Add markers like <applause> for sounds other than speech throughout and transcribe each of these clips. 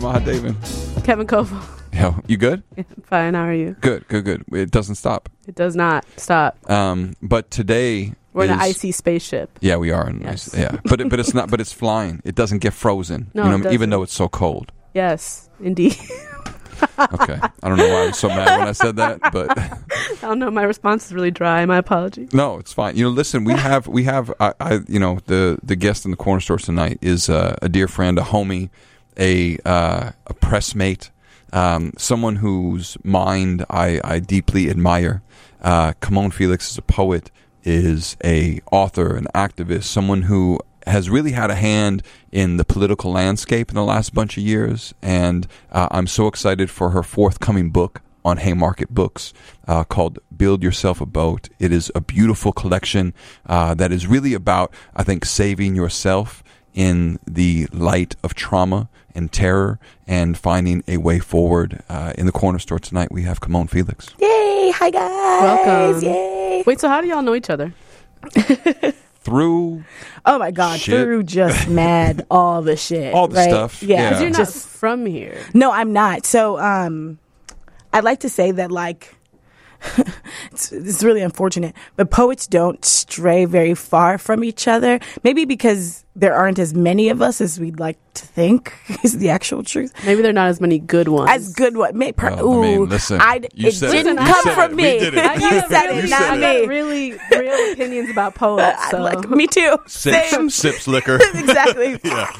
Tara Mahadevan. Kevin Coval. <laughs> Yo, you good? Fine. How are you? Good, good, good. It doesn't stop. It does not stop. Um, but today We're in an is- icy spaceship. Yeah, we are. In Yes. nice, yeah, but it, but it's not. But it's <laughs> flying. It doesn't get frozen. No, you it know, doesn't. even though it's so cold. Yes, indeed. <laughs> Okay, I don't know why I was so mad when I said that, but I don't know. My response is really dry. My apology. no, it's fine. You know, listen, we have we have I, I you know the the guest in the corner store tonight is uh, a dear friend, a homie, a uh, a pressmate, um, someone whose mind I I deeply admire. Uh, Camonghne Felix is a poet, is a author, an activist, someone who has really had a hand in the political landscape in the last bunch of years, and uh, I'm so excited for her forthcoming book on Haymarket Books uh, called Build Yourself a Boat. It is a beautiful collection uh, that is really about, I think, saving yourself in the light of trauma and terror and finding a way forward. Uh, in the corner store tonight, we have Camonghne Felix. Yay! Hi guys. Welcome. Yay! Wait. So how do y'all know each other? <laughs> Through Oh my God! Shit. Through just <laughs> mad all the shit, All the right? stuff, Yeah, yeah. 'Cause you're not just from here. no, I'm not. So, um, I'd like to say that like. <laughs> it's, it's really unfortunate, but poets don't stray very far from each other. Maybe because there aren't as many of us as we'd like to think <laughs> is the actual truth. Maybe there are not as many good ones. As good what? May, per, Well, I mean, ooh, listen, I'd- you it said didn't You come said from me. it. I You said it, You not said I it. me. really real opinions about poets. So Like, me too. Same. sips, sips liquor. <laughs> exactly. yeah.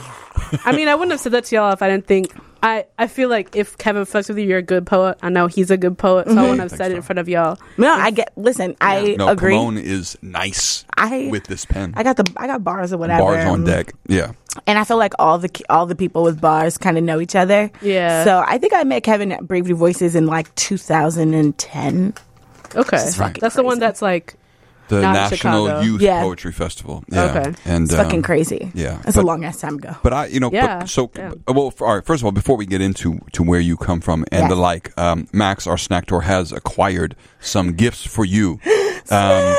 I mean, I wouldn't have said that to y'all if I didn't think. I, I feel like if Kevin fucks with you, you're a good poet. I know he's a good poet, so I mm-hmm. wouldn't have Think said it in front of y'all. No, I get. Listen, I no, agree. Camonghne is nice I with this pen. I got the I got bars or whatever. Bars on deck. Yeah. and I feel like all the all the people with bars kind of know each other. Yeah. So I think I met Kevin at Brave New Voices in like 2010. Okay, is fucking that's the one crazy. that's like The Not National. Youth Yeah. Poetry Festival. Yeah. Okay. And It's fucking um, crazy. yeah, That's a but- long ass time ago. But I, you know, Yeah, but, so yeah. well. f- All right. First of all, before we get into to where you come from and Yes. the like, um, Max, our snack tour, has acquired some gifts for you. <gasps> Um,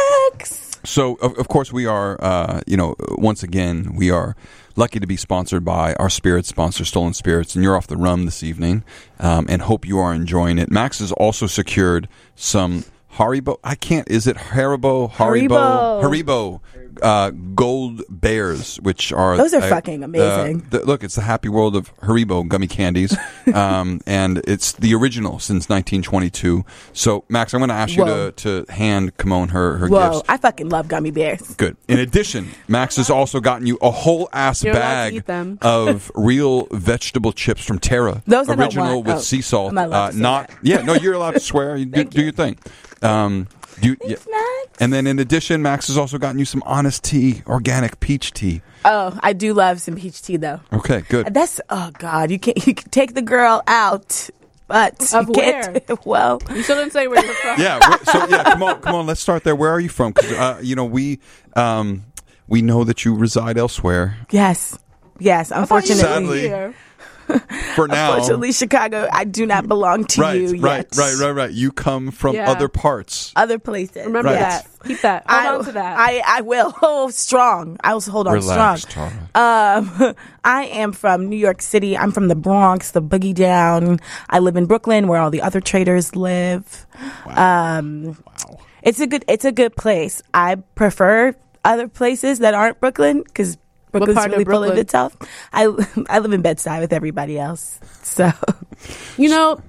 so, of, of course, we are, uh, you know, once again, we are lucky to be sponsored by our spirit sponsor, Stolen Spirits, and you're off the rum this evening, um, and hope you are enjoying it. Max has also secured some Haribo. I can't. Is it Haribo? Haribo. Haribo. Uh, gold bears, which are Those are uh, fucking amazing. uh, the, look, it's the happy world of Haribo gummy candies, <laughs> um, and it's the original since 1922. So, Max, I'm going to ask you to, to hand Camonghne her her Whoa, gifts. I fucking love gummy bears. Good. In addition, Max has also gotten you a whole ass You're bag of real vegetable chips from Terra. Those I don't original want. with Oh, sea salt. am I uh, to say not that? yeah. No, you're allowed to swear. You <laughs> do, do your thing. Um, do you, yeah. Max. And then in addition, Max has also gotten you some honest tea, organic peach tea. Oh, I do love some peach tea though. Okay, good. That's oh god, you can you can take the girl out, but Of you can't. <laughs> Well, you still didn't say where you're from. yeah. wh- So yeah, come on, come on. Let's start there. Where are you from? Because uh, you know we um, we know that you reside elsewhere. yes, yes. Unfortunately, Sadly, Here. For now, unfortunately, Chicago, I do not belong to right, you right, yet. right, right, right. Right. You come from Yeah. other parts. Other places. Remember Right. that. Keep that. Hold I, on to that. I, I will. <laughs> Oh, strong. I will hold on Relax, strong. Um, <laughs> I am from New York City. I'm from the Bronx, the boogie down. I live in Brooklyn, where all the other traders live. Um, it's a good. It's a good place. I prefer other places that aren't Brooklyn because Brooklyn's part of really of Brooklyn? itself. I <laughs> I live in Bed Stuy with everybody else, so you know,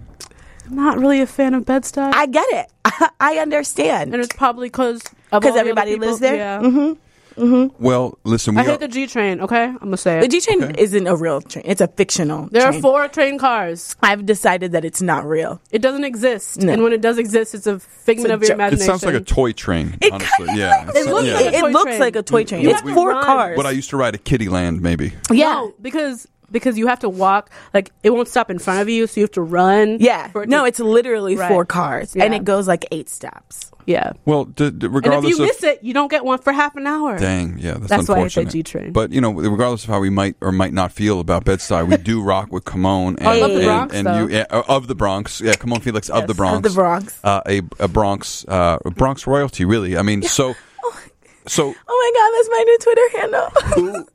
I'm not really a fan of Bed-Stuy. I get it. <laughs> I understand. and it's probably because of 'Cause all the everybody lives there? Yeah. Mm-hmm. Mm-hmm. Well, listen, we I are, hate the G train. Okay, I'm gonna say it. The. G train isn't a real train. It's a fictional. There are four train cars. I've decided that it's not real. It doesn't exist, No. and when it does exist, it's a figment It's a of your joke. it imagination. sounds like a toy train. It honestly, kinda yeah. It looks, yeah. like a it toy looks train. like a toy train. You it's four run. cars. what I used to ride a at Kiddieland, maybe. yeah. No, because because you have to walk. Like it won't stop in front of you, so you have to run. Yeah. it No, to- it's literally Right. four cars, and it goes like eight stops. Yeah. Well, d- d- And if you of miss it, you don't get one for half an hour. Dang, yeah, that's, That's why I unfortunate. G train. But you know, regardless of how we might or might not feel about Bed-Stuy, we do rock with Camonghne and, I the and, Bronx, and though. you yeah, uh, of the Bronx. Yeah, Camonghne Felix of the Yes, Bronx. Of the Bronx. Uh, a, a Bronx uh, a Bronx royalty, really. I mean, so <laughs> So Oh my god, that's my new Twitter handle.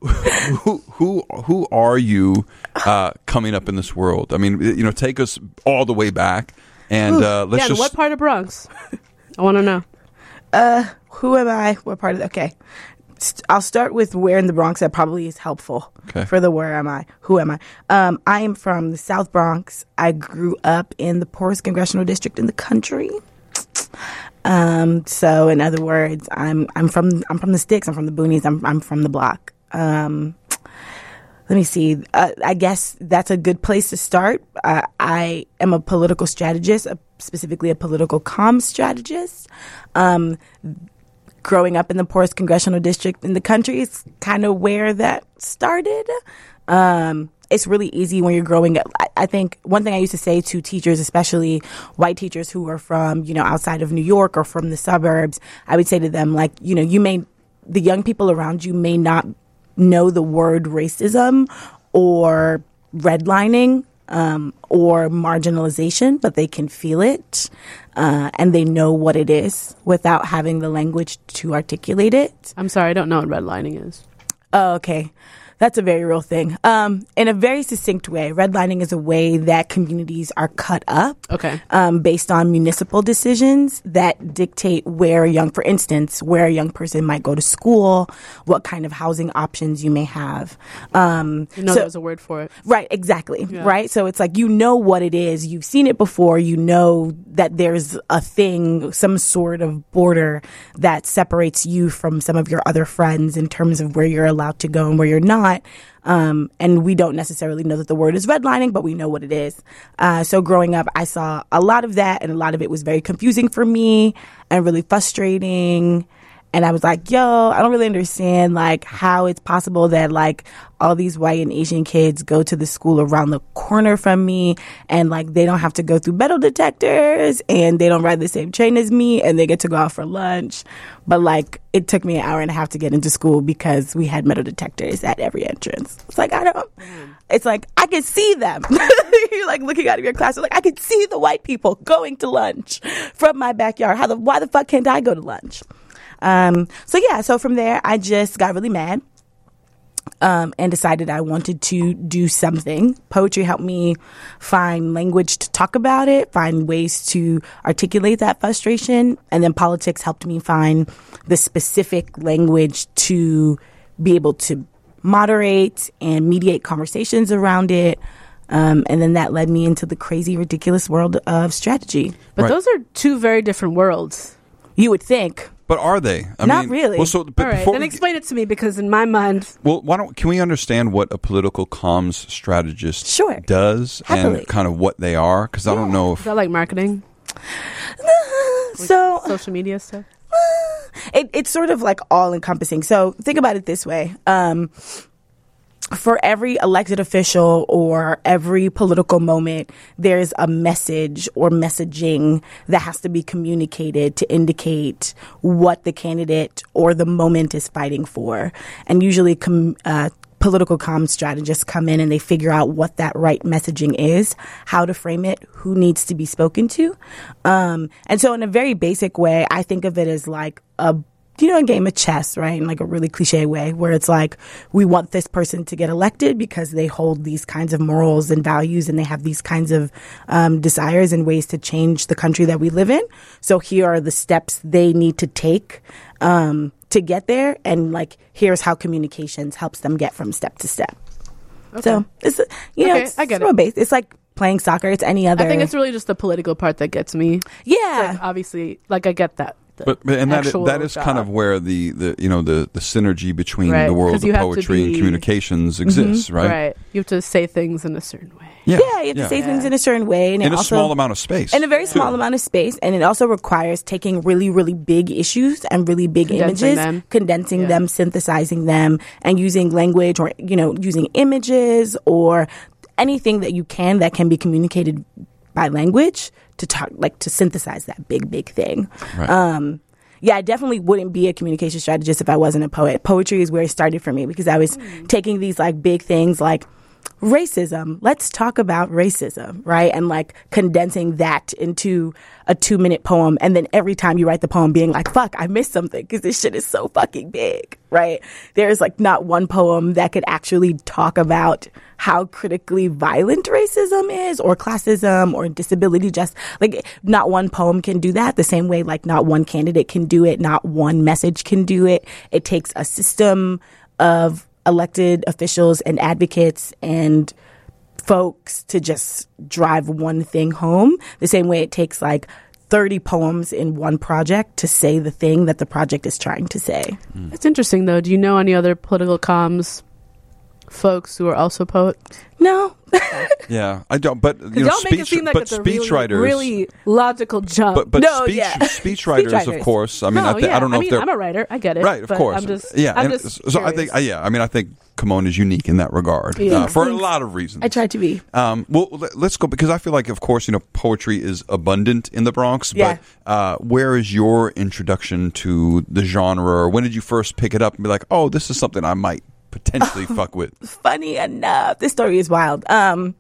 who who who who are you uh, coming up in this world? I mean, you know, take us all the way back and uh, let's yeah, and just what part of Bronx? <laughs> I want to know. Uh, Who am I? What part of the, okay. St- I'll start with where in the Bronx that probably is helpful Okay. for the where am I? Who am I? Um, I am from the South Bronx. I grew up in the poorest congressional district in the country. Um, so in other words, I'm I'm from I'm from the sticks. I'm from the boonies. I'm I'm from the block. Um, let me see. Uh, I guess that's a good place to start. Uh, I am a political strategist, uh, specifically a political comms strategist. Um, growing up in the poorest congressional district in the country is kind of where that started. Um, it's really easy when you're growing up. I, I think one thing I used to say to teachers, especially white teachers who are from, you know, outside of New York or from the suburbs, I would say to them, like, you know, you may, the young people around you may not know the word racism or redlining um, or marginalization, but they can feel it uh, and they know what it is without having the language to articulate it. I'm sorry, I don't know what redlining is. Oh, okay. That's a very real thing. Um, in a very succinct way, redlining is a way that communities are cut up Okay. um, based on municipal decisions that dictate where a young, for instance, where a young person might go to school, what kind of housing options you may have. Um, You know so- there was a word for it. Right, exactly. Yeah. Right. So it's like you know what it is. You've seen it before. You know that there's a thing, some sort of border that separates you from some of your other friends in terms of where you're allowed to go and where you're not. Um, and we don't necessarily know that the word is redlining, but we know what it is. Uh, so growing up, I saw a lot of that, and a lot of it was very confusing for me and really frustrating and I was like, yo, I don't really understand like how it's possible that like all these white and Asian kids go to the school around the corner from me and like they don't have to go through metal detectors and they don't ride the same train as me and they get to go out for lunch. But like it took me an hour and a half to get into school because we had metal detectors at every entrance. It's like I don't it's like I can see them. <laughs> You're like looking out of your class. Like I can see the white people going to lunch from my backyard. How the why the fuck can't I go to lunch? Um, so yeah, so from there, I just got really mad. Um, and decided I wanted to do something. Poetry helped me find language to talk about it, find ways to articulate that frustration. And then politics helped me find the specific language to be able to moderate and mediate conversations around it. Um, and then that led me into the crazy, ridiculous world of strategy. But Right. those are two very different worlds. You would think. But are they? I Not mean, really. Well, so but All right, then we- explain it to me because in my mind, well, why don't can we understand what a political comms strategist Sure. does Happily. and kind of what they are? Because I don't know is if that like marketing, <laughs> So social media stuff? <laughs> it, it's sort of like all encompassing. So think about it this way. Um, for every elected official or every political moment, there's a message or messaging that has to be communicated to indicate what the candidate or the moment is fighting for. And usually, com- uh, political comms strategists come in and they figure out what that right messaging is, how to frame it, who needs to be spoken to. Um, and so, in a very basic way, I think of it as like a you know, a game of chess, right? In like a really cliche way, where it's like, we want this person to get elected because they hold these kinds of morals and values and they have these kinds of um, desires and ways to change the country that we live in. So here are the steps they need to take um, to get there. And like, here's how communications helps them get from step to step. So it's, you know, Okay, it's, I get it. It's like playing soccer. It's any other. I think it's really just the political part that gets me. yeah. Like, obviously, like I get that. The But, but and that is, actual that is kind of where the, the you know the, the synergy between Right, the world of you have to poetry and be- communications exists, mm-hmm, right? right. You have to say things in a certain way. Yeah, yeah, you have to say things in a certain way, and in a also, small amount of space. in a very small amount of space and it also requires taking really really big issues and really big Condensing images them. condensing Yeah. them synthesizing them and using language or you know using images or anything that you can that can be communicated by language to talk like to synthesize that big big thing Right. um yeah, I definitely wouldn't be a communication strategist if I wasn't a poet. Poetry is where it started for me because I was taking these like big things like racism. Let's talk about racism, right? And like condensing that into a two minute poem. And then every time you write the poem being like, fuck, I missed something because this shit is so fucking big, right? There's like not one poem that could actually talk about how critically violent racism is or classism or disability just like not one poem can do that the same way like not one candidate can do it. Not one message can do it. It takes a system of elected officials and advocates and folks to just drive one thing home the same way it takes like 30 poems in one project to say the thing that the project is trying to say. It's interesting though. Do you know any other political comms folks who are also poets? No. <laughs> Yeah, I don't. But you know, y'all make it seem like but it's a speech really, writers, really logical jump. but but No, speech yeah. speech <laughs> writers, of course. I mean, no, I, thi- yeah. I don't know I if mean, they're I'm a writer. I get it. right. Of but course, I'm just, yeah. I'm just so I think, uh, yeah. I mean, I think Camonghne is unique in that regard Yeah. uh, for a lot of reasons. I tried to be. Um, well, let- let's go because I feel like, of course, you know, poetry is abundant in the Bronx. Yeah. But uh, where is your introduction to the genre? Or when did you first pick it up and be like, oh, this is something I might potentially <laughs> fuck with? Funny enough, this story is wild. Um,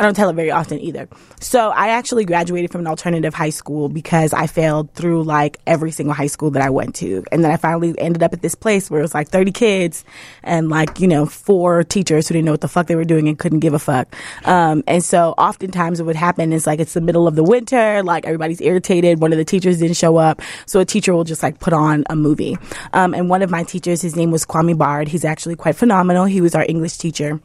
I don't tell it very often either. So I actually graduated from an alternative high school because I failed through like every single high school that I went to. And then I finally ended up at this place where it was like 30 kids and like, you know, four teachers who didn't know what the fuck they were doing and couldn't give a fuck. Um, and so oftentimes what would happen is like it's the middle of the winter, like everybody's irritated. One of the teachers didn't show up. So a teacher will just like put on a movie. Um, and one of my teachers, his name was Kwame Bard. He's actually quite phenomenal. He was our English teacher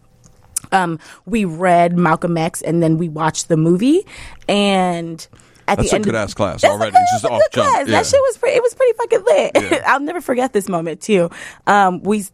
um, we read Malcolm X and then we watched the movie. And at That's the end, good of- ass class That's already. It's just off good jump. class. Yeah. That shit was pretty. It was pretty fucking lit. Yeah. <laughs> I'll never forget this moment too. Um, we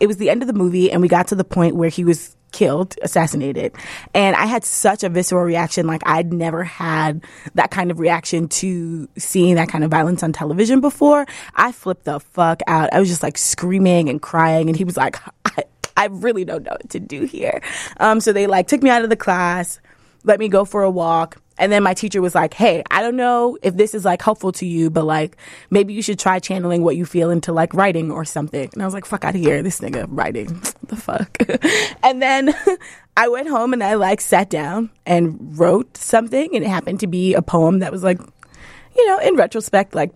it was the end of the movie and we got to the point where he was killed, assassinated, and I had such a visceral reaction. Like I'd never had that kind of reaction to seeing that kind of violence on television before. I flipped the fuck out. I was just like screaming and crying, and he was like. <laughs> I, I really don't know what to do here. Um, so they like took me out of the class, let me go for a walk. And then my teacher was like, Hey, I don't know if this is like helpful to you, but like maybe you should try channeling what you feel into like writing or something. And I was like, fuck out of here. This nigga writing. <laughs> the fuck? <laughs> and then <laughs> I went home and I like sat down and wrote something and it happened to be a poem that was like, you know, in retrospect, like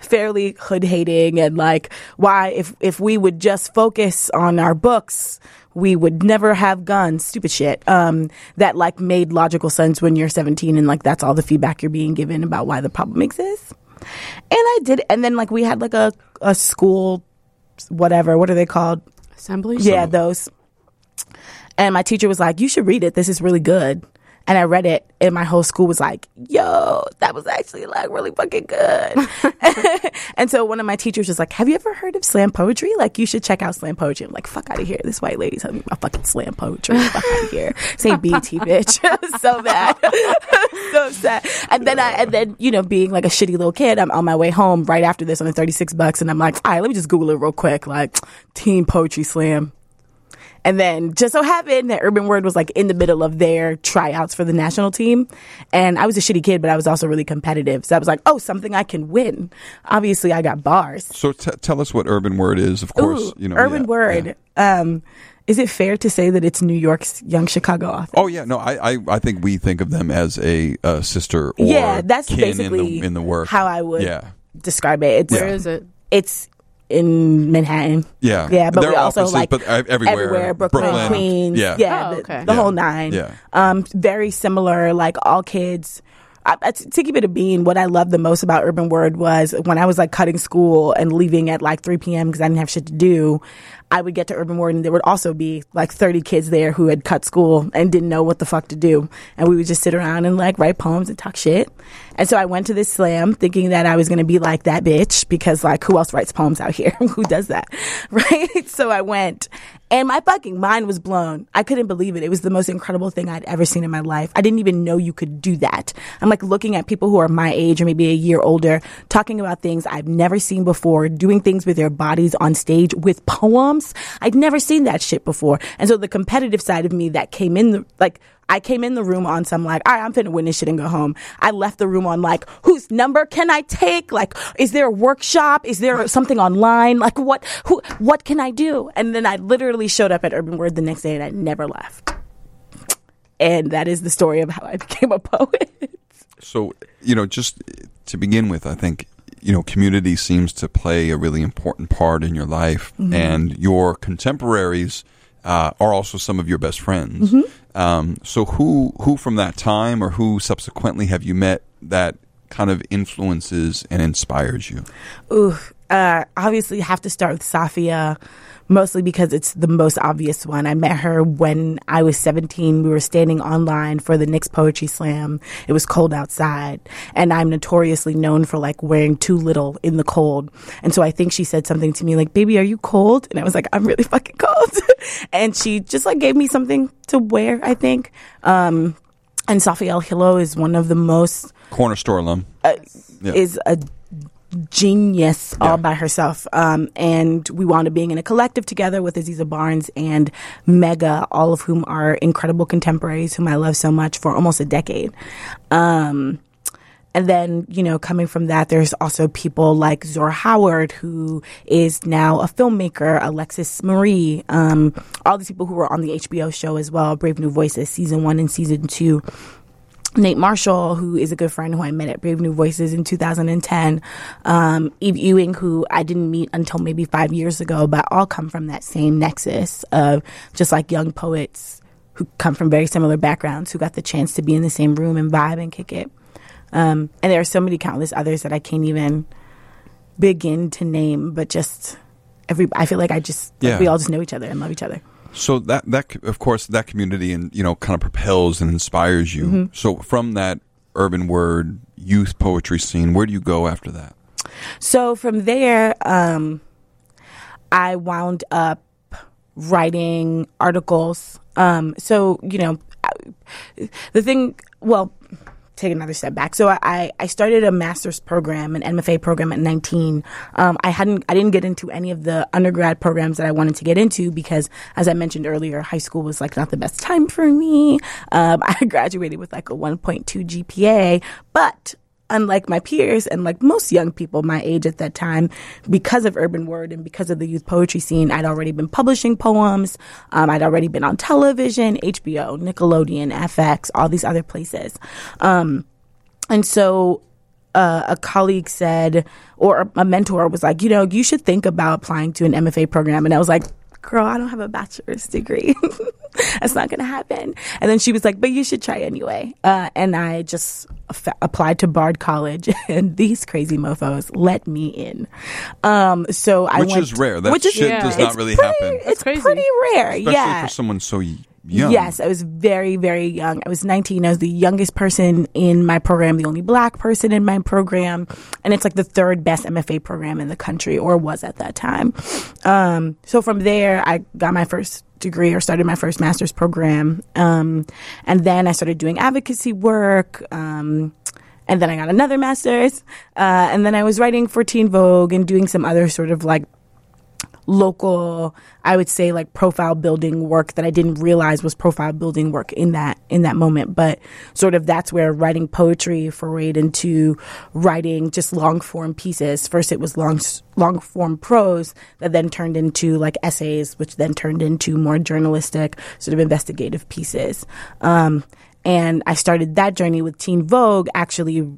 fairly hood hating and like why if if we would just focus on our books we would never have guns stupid shit um that like made logical sense when you're 17 and like that's all the feedback you're being given about why the problem exists and i did and then like we had like a a school whatever what are they called assemblies yeah, those. And my teacher was like, "You should read it. This is really good." And I read it, and my whole school was like, "Yo, that was actually like really fucking good." <laughs> <laughs> and so one of my teachers was like, "Have you ever heard of slam poetry? Like, you should check out slam poetry." I'm like, "Fuck out of here! This white lady telling me about fucking slam poetry. Fuck out of here! Say BT, <laughs> bitch." so bad, so sad. And then I, and then you know, being like a shitty little kid, I'm on my way home right after this on the 36 bucks, and I'm like, "All right, let me just Google it real quick, like teen poetry slam." And then just so happened that Urban Word was like in the middle of their tryouts for the national team. And I was a shitty kid, but I was also really competitive. So I was like, oh, something I can win. Obviously, I got bars. So t- tell us what urban word is. Of course, Ooh, you know Urban yeah, Word. yeah. Um, is it fair to say that it's New York's Young Chicago author? Oh yeah, no, I, I I think we think of them as a uh, sister or yeah, that's kin basically in the in the work. how I would Yeah, describe it. It's, Where is it? it's in Manhattan. yeah, Yeah, but Their we also offices, like but uh, everywhere, everywhere, Brooklyn, Queens, Yeah, yeah, Oh, the, okay. the Yeah. whole nine. Yeah. Um, very similar, like all kids. I, I- to keep it a bean, what I loved the most about Urban Word was when I was like cutting school and leaving at like 3 p.m. because I didn't have shit to do. I would get to Urban Word and there would also be like 30 kids there who had cut school and didn't know what the fuck to do. And we would just sit around and like write poems and talk shit. And so I went to this slam thinking that I was going to be like that bitch because like who else writes poems out here? <laughs> who does that? <laughs> Right? So I went and my fucking mind was blown. I couldn't believe it. It was the most incredible thing I'd ever seen in my life. I didn't even know you could do that. I'm like looking at people who are my age or maybe a year older, talking about things I've never seen before, doing things with their bodies on stage with poems. I'd never seen that shit before. And so the competitive side of me that came in, the, like, I came in the room on some like, all right, I'm finna win this shit and go home. I left the room on like, whose number can I take? Like, is there a workshop? Is there something online? Like, what, who, what can I do? And then I literally showed up at Urban Word the next day and I never left. And that is the story of how I <laughs> became a poet. So, you know, just to begin with, I think, you know, community seems to play a really important part in your life, Mm-hmm. and your contemporaries uh, are also some of your best friends. Mm-hmm. Um, so, who who from that time or who subsequently have you met that kind of influences and inspires you? Ooh, uh, obviously have to start with Safia, mostly because it's the most obvious one. I met her when I was 17. We were standing online for the Knicks Poetry Slam. It was cold outside, and I'm notoriously known for like wearing too little in the cold. And so I think she said something to me like, "Baby, are you cold?" And I was like, "I'm really fucking cold." <laughs> and she just like gave me something to wear. I think. Um, and Safia Elhillo is one of the most Corner store alum. Yeah. is a genius Yeah. all by herself. Um, and we wound up being in a collective together with Aziza Barnes and Mega, all of whom are incredible contemporaries whom I love so much for almost a decade. Um, and then, you know, coming from that, there's also people like Zora Howard, who is now a filmmaker, Alexis Marie, um, all these people who were on the HBO show as well, Brave New Voices, season one and season two. Nate Marshall, who is a good friend who I met at Brave New Voices in 2010, um, Eve Ewing, who I didn't meet until maybe five years ago, but all come from that same nexus of just like young poets who come from very similar backgrounds, who got the chance to be in the same room and vibe and kick it. Um, and there are so many countless others that I can't even begin to name, but just every, I feel like I just, like we all just know each other and love each other. So that that of course that community and you know kind of propels and inspires you. Mm-hmm. So from that urban word youth poetry scene, where do you go after that? So from there, um, I wound up writing articles. Um, so you know, I- the thing. Well, take another step back. So I I started a master's program, an MFA program at 19. Um, I hadn't I didn't get into any of the undergrad programs that I wanted to get into because, as I mentioned earlier, high school was like not the best time for me. Um, <laughs> I graduated with like a 1.2 GPA, but unlike my peers and like most young people my age at that time, because of Urban Word and because of the youth poetry scene, I'd already been publishing poems. Um, I'd already been on television, HBO, Nickelodeon, FX, all these other places. Um, and so uh, a colleague said, or a mentor was like, you know, you should think about applying to an MFA program. And I was like, girl, I don't have a bachelor's degree. <laughs> That's not going to happen. And then she was like, but you should try anyway. Uh, and I just f- applied to Bard College, <laughs> and these crazy mofos let me in. Um, so I Which went, is rare. That which is- shit Yeah. does not it's really pretty- happen. It's crazy. pretty rare. Especially yeah. for someone so y- young. Yes, I was very, very young. I was 19. I was the youngest person in my program, the only black person in my program. And it's like the third best MFA program in the country, or was at that time. Um, so from there, I got my first degree or started my first master's program. Um, and then I started doing advocacy work. Um, and then I got another master's. Uh, and then I was writing for Teen Vogue and doing some other sort of like local i would say like profile building work that i didn't realize was profile building work in that in that moment. But sort of that's where writing poetry forayed into writing just long form pieces. First it was long long form prose that then turned into like essays which then turned into more journalistic sort of investigative pieces. Um, and i started that journey with teen vogue actually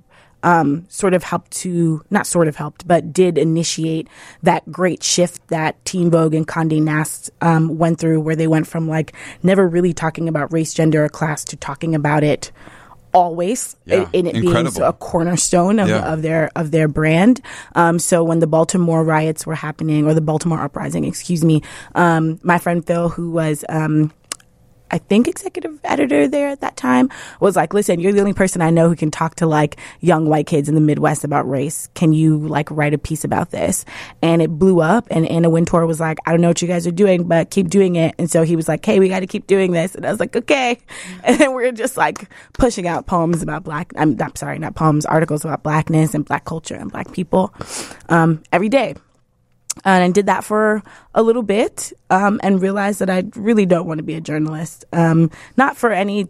um, sort of helped to not sort of helped, but did initiate that great shift that Teen Vogue and Condé Nast um, went through, where they went from like never really talking about race, gender, or class to talking about it always, Yeah, and it being incredible. so- a cornerstone of, Yeah. of their of their brand. Um, so when the Baltimore riots were happening, or the Baltimore uprising, excuse me, um, my friend Phil, who was um, I think executive editor there at that time was like, listen, you're the only person I know who can talk to like young white kids in the Midwest about race. Can you like write a piece about this? And it blew up and Anna Wintour was like, I don't know what you guys are doing, but keep doing it. And so he was like, Hey, we got to keep doing this. And I was like, okay. <laughs> And then we are just like pushing out poems about black, I'm, I'm sorry, not poems, articles about blackness and black culture and black people, um, every day and I did that for a little bit um, and realized that I really don't want to be a journalist. Um, not for any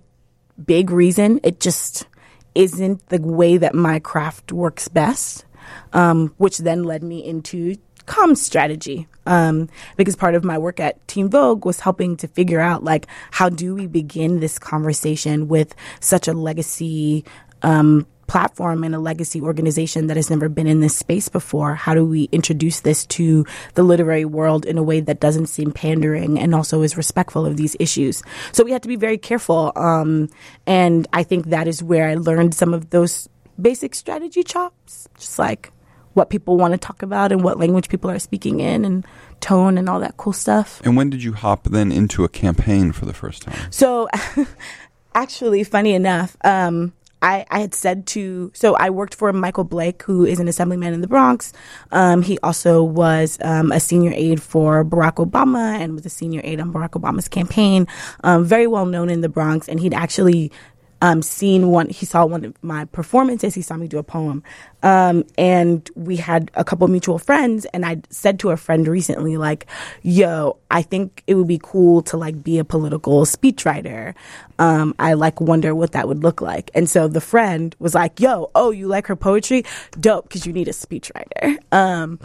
big reason. It just isn't the way that my craft works best, um, which then led me into comms strategy. Um, because part of my work at Teen Vogue was helping to figure out like how do we begin this conversation with such a legacy um, platform and a legacy organization that has never been in this space before. How do we introduce this to the literary world in a way that doesn't seem pandering and also is respectful of these issues? So we had to be very careful. Um, and I think that is where I learned some of those basic strategy chops, just like what people want to talk about and what language people are speaking in and tone and all that cool stuff. And when did you hop then into a campaign for the first time? So, <laughs> actually, funny enough, um, I, I had said to, so I worked for Michael Blake, who is an assemblyman in the Bronx. Um, he also was um, a senior aide for Barack Obama and was a senior aide on Barack Obama's campaign. Um, very well known in the Bronx, and he'd actually um, seen one. He saw one of my performances. He saw me do a poem, um, and we had a couple mutual friends. And I said to a friend recently, like, "Yo, I think it would be cool to like be a political speechwriter. Um, I like wonder what that would look like." And so the friend was like, "Yo, oh, you like her poetry? Dope, because you need a speechwriter." Um,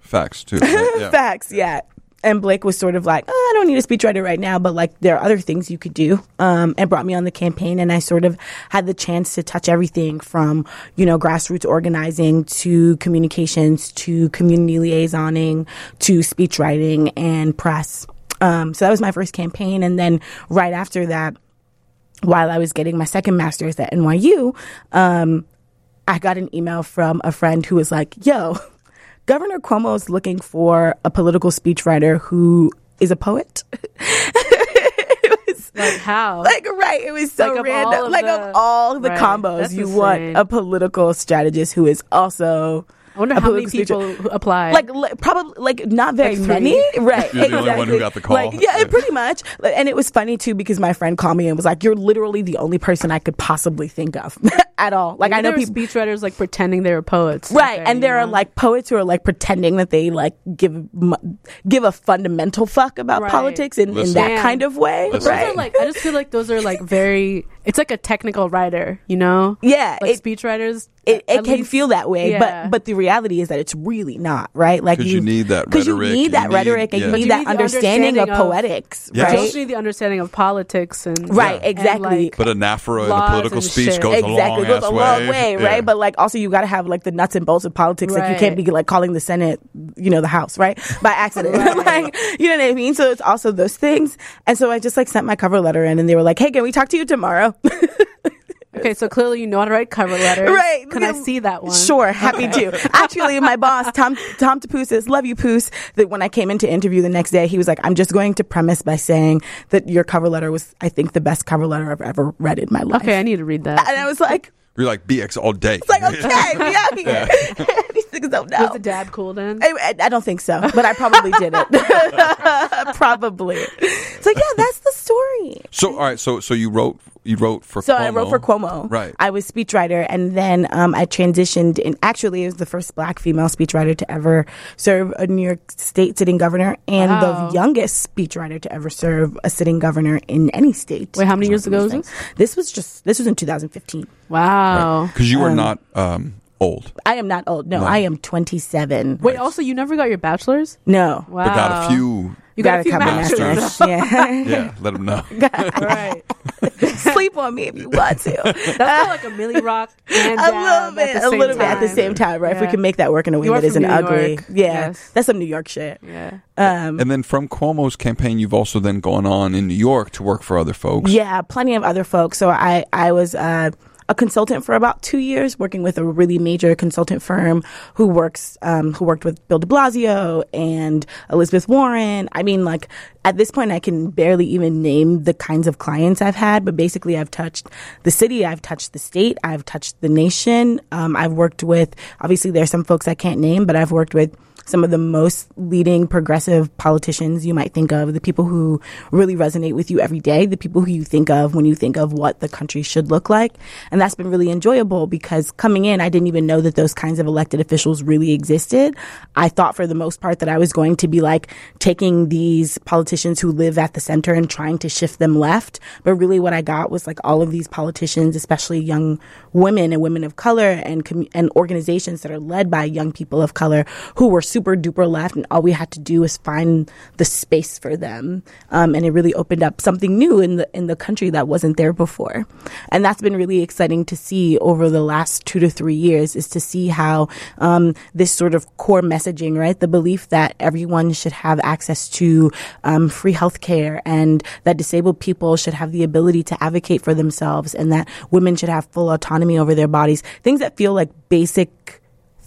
Facts too. right? <laughs> Yeah. Facts, yeah. And Blake was sort of like, oh, I don't need a speechwriter right now, but like there are other things you could do. Um, and brought me on the campaign, and I sort of had the chance to touch everything from you know grassroots organizing to communications to community liaisoning to speechwriting and press. Um, so that was my first campaign, and then right after that, while I was getting my second master's at NYU, um, I got an email from a friend who was like, "Yo." Governor Cuomo is looking for a political speechwriter who is a poet. <laughs> it was Like how? like right. It was so Like, random. of like the- of all the Right. combos, you insane. want a political strategist who is also. I wonder how many people who applied. Like, like probably like not very Like many, right? You're the only one who got the call. Like, yeah, Yeah. pretty much. And it was funny too because my friend called me and was like, "You're literally the only person I could possibly think of <laughs> at all." Like I know there were people, speechwriters like pretending they were poets, Right, Okay, and there you are like poets who are like pretending that they like give m- give a fundamental fuck about Right. politics in, in that Damn. kind of way, Listen. Those right? are like I just feel like those are like very. It's like a technical writer, you know. yeah, Like it, speechwriters. it, it can least- feel that way, yeah. but but the reality is that it's really not, right? Like 'Cause you need that because you need that you need- rhetoric and yeah. you But need you that need the understanding, of of- poetics, Yes. You also need the understanding of politics and Right, and, exactly. like, But anaphora in a Laws political and speech shit. goes a exactly long it goes a long way, Yeah. right? But like also you got to have like the nuts and bolts of politics. Like you can't be like calling the Senate, you know, the House, right? By accident, <laughs> Right. like you know what I mean. So it's also those things. And so I just like sent my cover letter in, and they were like, "Hey, can we talk to you tomorrow?" <laughs> okay, so clearly you know how to write cover letters, Right. Can I see that one? Sure, happy to. <laughs> Actually, my boss, Tom Tom Topousis, love you, Poos, that when I came in to interview the next day, he was like, I'm just going to premise by saying that your cover letter was, I think, the best cover letter I've ever read in my life. Okay, I need to read that. And I was like, You're like BX all day. it's like, okay, we out here. These things don't know. Was the dad cool then? I, I- I don't think so, but I probably did it. <laughs> probably. So yeah, that's the story. So all right, so so you wrote you wrote for So Cuomo. I wrote for Cuomo. Right. I was speechwriter, and then um, I transitioned. And actually, it was the first Black female speechwriter to ever serve a New York State sitting governor, and Wow. the youngest speechwriter to ever serve a sitting governor in any state. Wait, how many years ago was this? This was just this was in 2015. Wow. because you are not um, old, I am not old. No, No. I am 27. Wait, also you never got your bachelor's? No. Wow. but got a few. You got, a few couple masters. masters. yeah. <laughs> Yeah, let them know. <laughs> right. <laughs> Sleep on me if you want to. That's not like a Millie Rock and a dab little bit, a same little bit at the same time, right? If we can make that work in a way You are that isn't New ugly. York. Yeah, Yes. that's some New York shit. Yeah. Um, And then from Cuomo's campaign, you've also then gone on in New York to work for other folks. yeah, plenty of other folks. So I, I was uh, a consultant for about two years, working with a really major consultant firm who works, um, who worked with Bill De Blasio and Elizabeth Warren. I mean, like at this point, I can barely even name the kinds of clients I've had, but basically, I've touched the city, I've touched the state, I've touched the nation. Um, I've worked with, obviously, there's some folks I can't name, but I've worked with some of the most leading progressive politicians you might think of, the people who really resonate with you every day, the people who you think of when you think of what the country should look like. And that's been really enjoyable because coming in, I didn't even know that those kinds of elected officials really existed. I thought for the most part that I was going to be like taking these politicians who live at the center and trying to shift them left. But really what I got was like all of these politicians, especially young women and women of color and, com- and organizations that are led by young people of color who were super duper left. And all we had to do was find the space for them. Um, and it really opened up something new in the, in the country that wasn't there before. And that's been really exciting to see over the last two to three years is to see how, um, this sort of core messaging, right? The belief that everyone should have access to, um, free healthcare and that disabled people should have the ability to advocate for themselves and that women should have full autonomy over their bodies. Things that feel like basic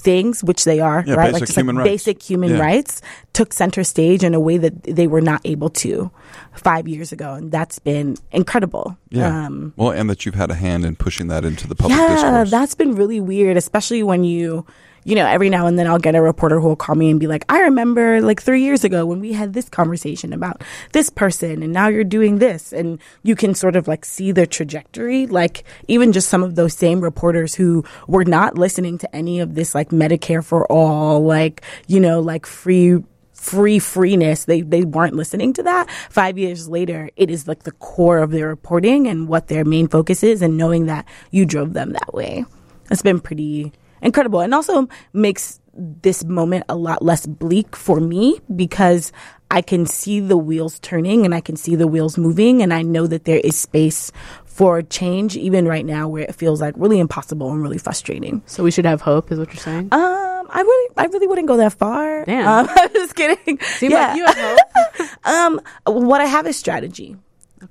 things, which they are, Yeah, right? basic like human like rights. basic human Yeah. rights took center stage in a way that they were not able to five years ago. And that's been incredible. Yeah. Um, well, and that you've had a hand in pushing that into the public yeah, discourse. that's been really weird, especially when you, you know, every now and then I'll get a reporter who will call me and be like, I remember like three years ago when we had this conversation about this person and now you're doing this. And you can sort of like see the trajectory. Like even just some of those same reporters who were not listening to any of this like Medicare for all, like, you know, like free free freeness they they weren't listening to that 5 years later it is like the core of their reporting and what their main focus is and knowing that you drove them that way it's been pretty incredible and also makes this moment a lot less bleak for me because I can see the wheels turning and I can see the wheels moving and I know that there is space for change even right now where it feels like really impossible and really frustrating. So we should have hope, is what you're saying? Um, I really, I really wouldn't go that far. Damn. Um, <laughs> I'm just kidding. Seems yeah. like you have hope. <laughs> Um, what I have is strategy.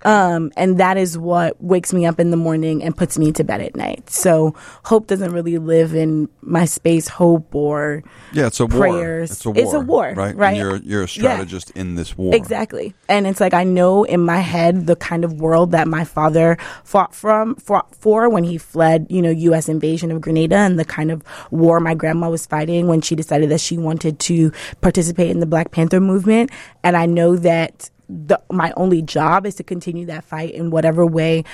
Um, and that is what wakes me up in the morning and puts me to bed at night. So hope doesn't really live in my space, hope or yeah, it's a war. prayers. It's a war. It's a war, right? And right? you're you're a strategist in this war. Exactly. And it's like I know in my head the kind of world that my father fought from fought for when he fled, you know, US invasion of Grenada and the kind of war my grandma was fighting when she decided that she wanted to participate in the Black Panther movement. And I know that the, my only job is to continue that fight in whatever way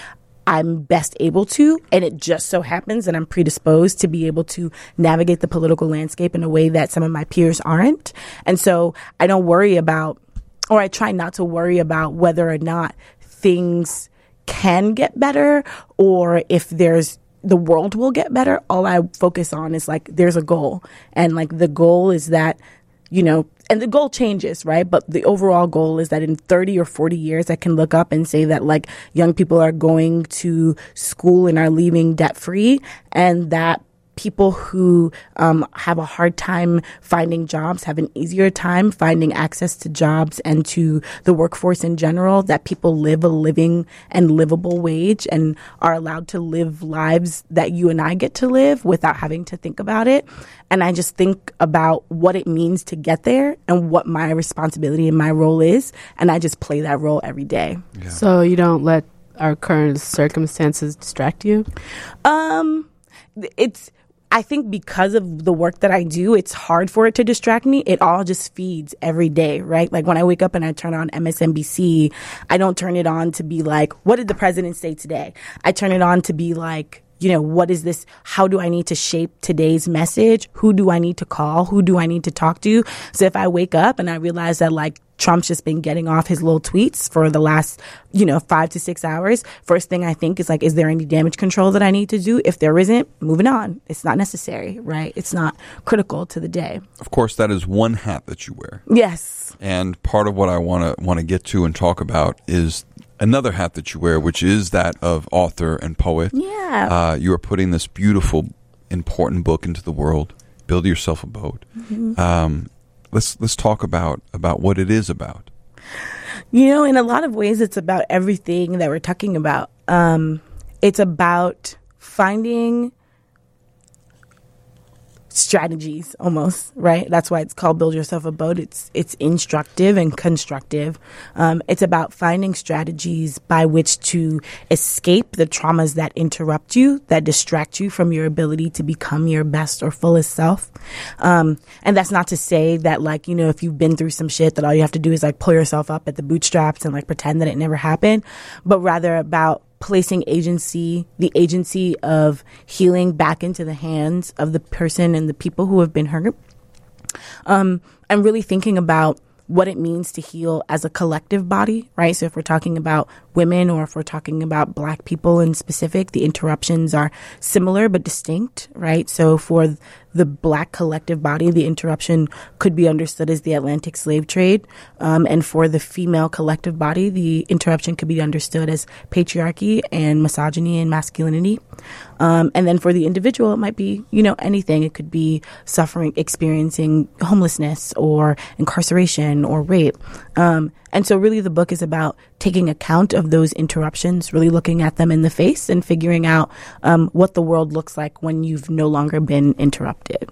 I'm best able to. And it just so happens that I'm predisposed to be able to navigate the political landscape in a way that some of my peers aren't. And so I don't worry about, or I try not to worry about whether or not things can get better or if there's the world will get better. All I focus on is like there's a goal. And like the goal is that, you know, and the goal changes, right? But the overall goal is that in 30 or 40 years, I can look up and say that like young people are going to school and are leaving debt free and that people who um, have a hard time finding jobs have an easier time finding access to jobs and to the workforce in general that people live a living and livable wage and are allowed to live lives that you and I get to live without having to think about it and I just think about what it means to get there and what my responsibility and my role is and I just play that role every day So you don't let our current circumstances distract you? Um, it's. I think because of the work that I do, it's hard for it to distract me. It all just feeds every day, right? Like when I wake up and I turn on MSNBC, I don't turn it on to be like, what did the president say today? I turn it on to be like, you know, what is this? How do I need to shape today's message? Who do I need to call? Who do I need to talk to? So if I wake up and I realize that like Trump's just been getting off his little tweets for the last, you know, five to six hours. First thing I think is like, is there any damage control that I need to do? If there isn't, moving on. It's not necessary, right? It's not critical to the day. Of course, that is one hat that you wear. Yes. And part of what I want to want to get to and talk about is another hat that you wear, which is that of author and poet. Yeah. Uh, you are putting this beautiful, important book into the world. Build yourself a boat. Mm-hmm. Um, let's let's talk about about what it is about. You know, in a lot of ways, it's about everything that we're talking about. Um, it's about finding strategies almost right? That's why it's called build yourself a boat. It's it's instructive and constructive. Um, it's about finding strategies by which to escape the traumas that interrupt you that distract you from your ability to become your best or fullest self. Um, and that's not to say that like you know if you've been through some shit that all you have to do is like pull yourself up at the bootstraps and like pretend that it never happened but rather about placing agency, the agency of healing back into the hands of the person and the people who have been hurt. Um, and really thinking about what it means to heal as a collective body, right? So if we're talking about women or if we're talking about black people in specific, the interruptions are similar but distinct, right? So for the black collective body, the interruption could be understood as the Atlantic slave trade. Um, and for the female collective body, the interruption could be understood as patriarchy and misogyny and masculinity. Um, and then for the individual, it might be, you know, anything. It could be suffering, experiencing homelessness or incarceration or rape. Um, and so really the book is about taking account of those interruptions, really looking at them in the face and figuring out um, what the world looks like when you've no longer been interrupted.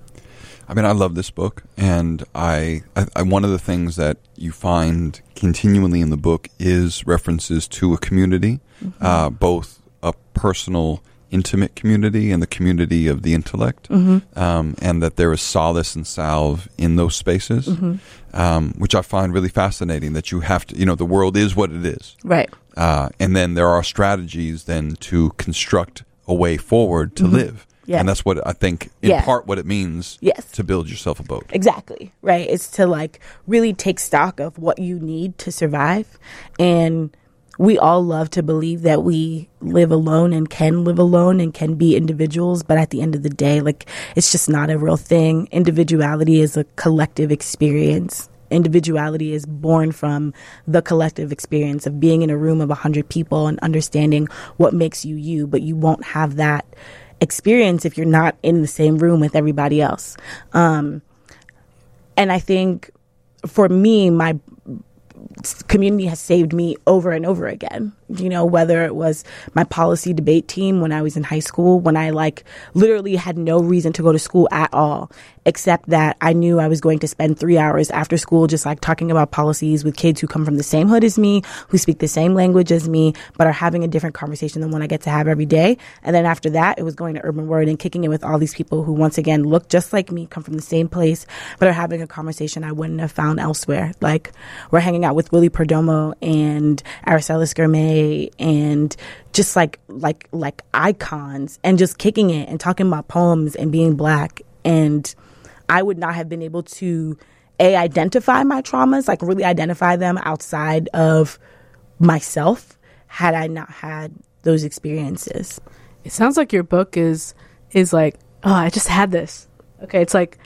I mean, I love this book, and I, I, I, one of the things that you find continually in the book is references to a community, mm-hmm. uh, both a personal intimate community and the community of the intellect, mm-hmm. um, and that there is solace and salve in those spaces, mm-hmm. um, which I find really fascinating. That you have to, you know, the world is what it is, right? Uh, and then there are strategies then to construct a way forward to mm-hmm. live. Yeah. And that's what I think, in yeah. part, what it means yes. to build yourself a boat. Exactly. Right. It's to like really take stock of what you need to survive and we all love to believe that we live alone and can live alone and can be individuals, but at the end of the day, like it's just not a real thing. Individuality is a collective experience. Individuality is born from the collective experience of being in a room of 100 people and understanding what makes you you, but you won't have that experience if you're not in the same room with everybody else. Um, and I think for me, my community has saved me over and over again. You know, whether it was my policy debate team when I was in high school, when I like literally had no reason to go to school at all, except that I knew I was going to spend three hours after school just like talking about policies with kids who come from the same hood as me, who speak the same language as me, but are having a different conversation than one I get to have every day. And then after that, it was going to Urban Word and kicking it with all these people who once again look just like me, come from the same place, but are having a conversation I wouldn't have found elsewhere. Like we're hanging out with Willie Perdomo and Aracelis Girmay and just like like like icons and just kicking it and talking about poems and being black and I would not have been able to a identify my traumas, like really identify them outside of myself had I not had those experiences. It sounds like your book is is like, oh, I just had this. Okay, it's like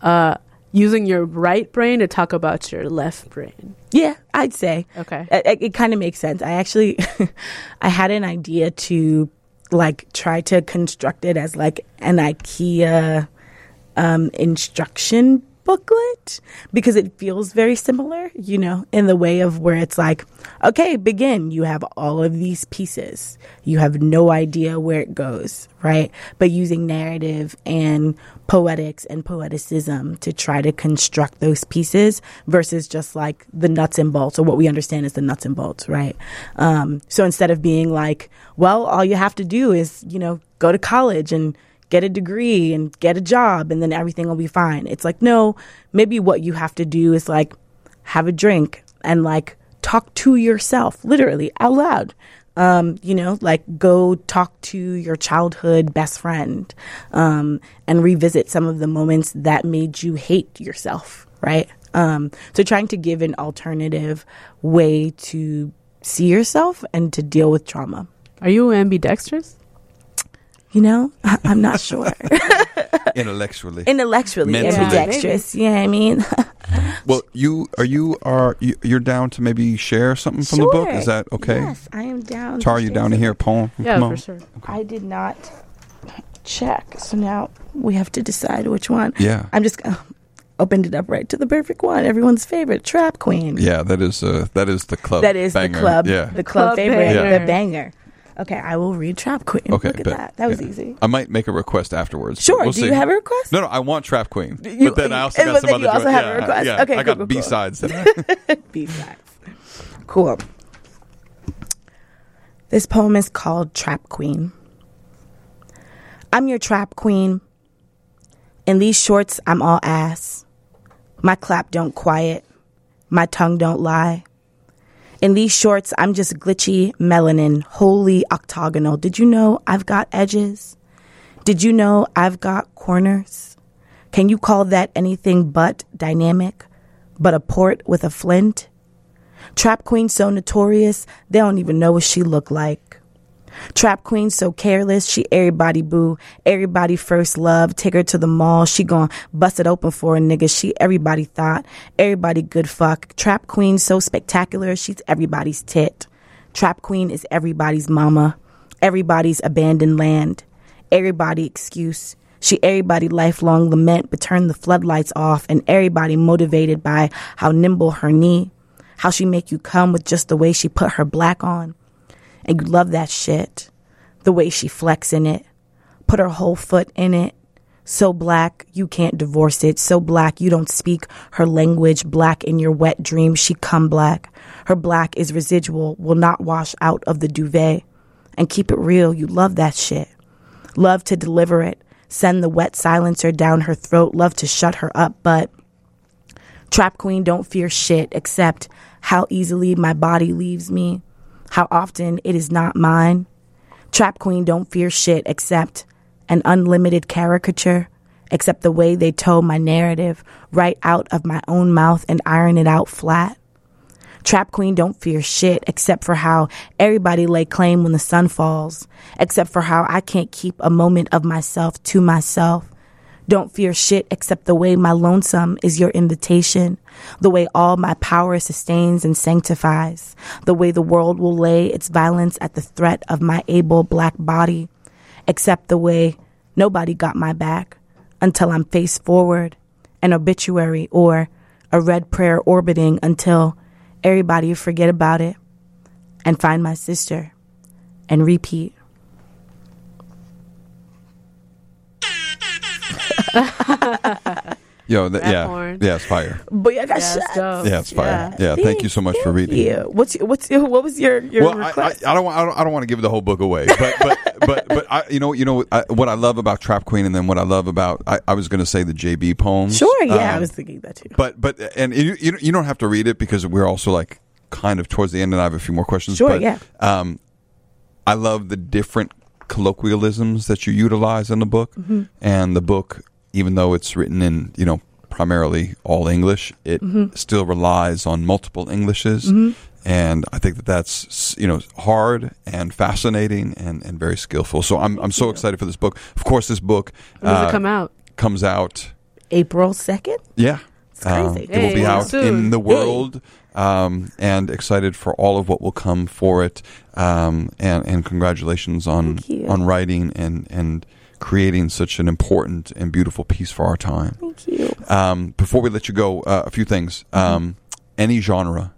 uh using your right brain to talk about your left brain. Yeah, I'd say. Okay. It, it kind of makes sense. I actually <laughs> I had an idea to like try to construct it as like an IKEA um, instruction booklet because it feels very similar, you know, in the way of where it's like, okay, begin. You have all of these pieces. You have no idea where it goes, right? But using narrative and poetics and poeticism to try to construct those pieces versus just like the nuts and bolts or what we understand as the nuts and bolts, right? Um, so instead of being like, well, all you have to do is, you know, go to college and get a degree and get a job and then everything will be fine. It's like, no, maybe what you have to do is like have a drink and like talk to yourself, literally out loud. Um, you know, like go talk to your childhood best friend um, and revisit some of the moments that made you hate yourself, right? Um, so trying to give an alternative way to see yourself and to deal with trauma. Are you ambidextrous? You know, I- am not sure. <laughs> Intellectually, intellectually, Mentally. ambidextrous. Yeah, I mean. <laughs> well, you are you are you, you're down to maybe share something from sure. the book? Is that okay? Yes, I am down. Tar, you down to hear a poem? Yeah, for sure. Okay. I did not check, so now we have to decide which one. Yeah, I'm just. Uh, opened it up right to the perfect one. Everyone's favorite, Trap Queen. Yeah, that is uh, that is the club. That is banger. the club. Yeah, the club, club favorite, yeah. the banger. Okay, I will read Trap Queen. Okay, Look at that. That was Yeah. easy. I might make a request afterwards. Sure. We'll Do see. you have a request? No, no, I want Trap Queen, You- but then I also and- <laughs> got but some then other you also have a yeah, request. Yeah, Okay, I cool, got cool, B sides. today. B-sides. Cool. This poem is called Trap Queen. I'm your trap queen. In these shorts, I'm all ass. My clap don't quiet. My tongue don't lie. In these shorts, I'm just glitchy melanin, wholly octagonal. Did you know I've got edges? Did you know I've got corners? Can you call that anything but dynamic? But a port with a flint? Trap queen so notorious, they don't even know what she look like. Trap queen so careless, she everybody boo, everybody first love, take her to the mall, she gon' bust it open for a nigga, she everybody thought, everybody good fuck. Trap queen so spectacular, she's everybody's tit. Trap queen is everybody's mama, everybody's abandoned land, everybody excuse. She everybody lifelong lament, but turn the floodlights off, and everybody motivated by how nimble her knee, how she make you come with just the way she put her black on and you love that shit. The way she flex in it, put her whole foot in it. So black, you can't divorce it. So black, you don't speak her language. Black in your wet dreams, she come black. Her black is residual, will not wash out of the duvet. And keep it real, you love that shit. Love to deliver it. Send the wet silencer down her throat. Love to shut her up, but Trap Queen don't fear shit except how easily my body leaves me, how often it is not mine. Trap Queen don't fear shit except an unlimited caricature, except the way they tow my narrative right out of my own mouth and iron it out flat. Trap Queen don't fear shit except for how everybody lay claim when the sun falls, except for how I can't keep a moment of myself to myself. Don't fear shit except the way my lonesome is your invitation, the way all my power sustains and sanctifies, the way the world will lay its violence at the threat of my able black body, except the way nobody got my back until I'm face forward, an obituary or a red prayer orbiting until everybody forget about it and find my sister and repeat. <laughs> Yo, th- Rap yeah, horn. yeah, it's fire. But I got Yeah, it's dope. Yeah, it's fire. Yeah, thank, you so much for reading. Yeah. What's your, what's your, what was your your well, I, I. I don't want I don't, I don't want to give the whole book away, but but but but I, you know you know I, what I love about Trap Queen, and then what I love about I, I was going to say the JB poems. sure. Yeah, I Um, was thinking that too. But but and you you you don't have to read it because we're also like kind of towards the end, and I have a few more questions. Sure, but, yeah. Um, I love the different colloquialisms that you utilize in the book, Mm-hmm. and the book, even though it's written in you know primarily all English, it Mm-hmm. still relies on multiple Englishes. And I think that that's you know hard and fascinating and, and very skillful. So I'm I'm so excited for this book. Of course, this book When does uh, it come out? comes out April second. yeah. It's crazy. Um, it will be Hey, out soon. in the world um, and excited for all of what will come for it. Um, and, and congratulations on on writing and, and creating such an important and beautiful piece for our time. Thank you. Um, before we let you go, uh, a few things. Um, any genre,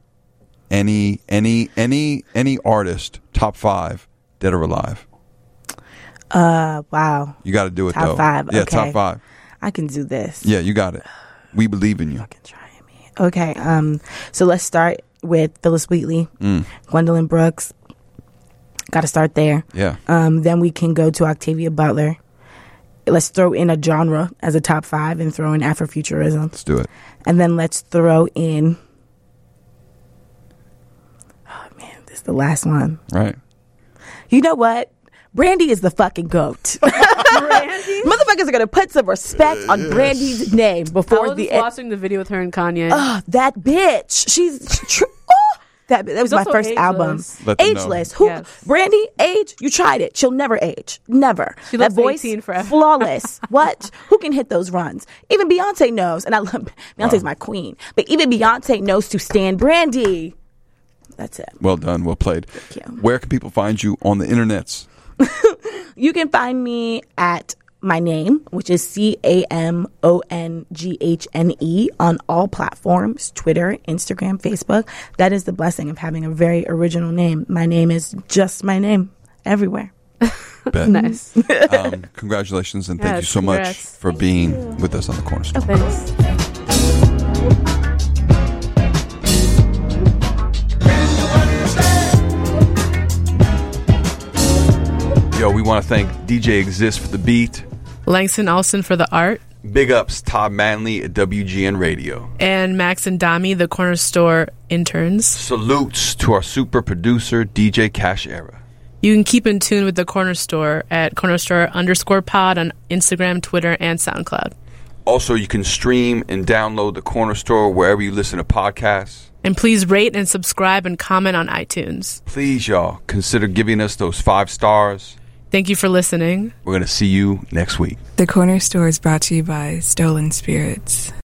any any any any artist, top five, dead or alive. Uh, wow. You got to do it Top though. five, Yeah, okay. top five. I can do this. Yeah, you got it. We believe in you. Fucking try me. Okay. Um. So let's start with Phillis Wheatley, Mm, Gwendolyn Brooks. Got to start there. yeah. Um. Then we can go to Octavia Butler. Let's throw in a genre as a top five and throw in Afrofuturism. Let's do it. And then let's throw in. Oh man, this is the last one. Right. You know what? Brandy is the fucking goat. <laughs> Motherfuckers are gonna put some respect on Brandy's name I before was the just end. watching the video with her and Kanye. Oh, that bitch. She's tr- that that was She's my first ageless. album. Let know. Ageless. Who? Yes. Brandy? Age? You tried it. She'll never age. Never. She that looks voice 18 forever. <laughs> flawless. what? Who can hit those runs? Even Beyonce knows, and I love Beyonce's my queen. But even Beyonce knows to stand Brandy. That's it. Well done. Well played. Thank you. Where can people find you on the internets? <laughs> You can find me at my name, which is C A M O N G H N E, on all platforms Twitter, Instagram, Facebook. That is the blessing of having a very original name. My name is just my name everywhere. <laughs> Bet. Nice. Um, congratulations and thank Yeah, you so much congrats. for being with us on the corner store. Thanks. Yo, we want to thank DJ Exist for the beat. Langston Olson for the art, Big ups, Todd Manley at WGN Radio. and Max and Dami, the corner store interns. Salutes to our super producer, DJ Cash Era. You can keep in tune with the corner store at corner store underscore pod on Instagram, Twitter, and SoundCloud. Also, you can stream and download the corner store wherever you listen to podcasts. And please rate and subscribe and comment on iTunes. Please, y'all, consider giving us those five stars. Thank you for listening. We're going to see you next week. The Corner Store is brought to you by Stolen Spirits.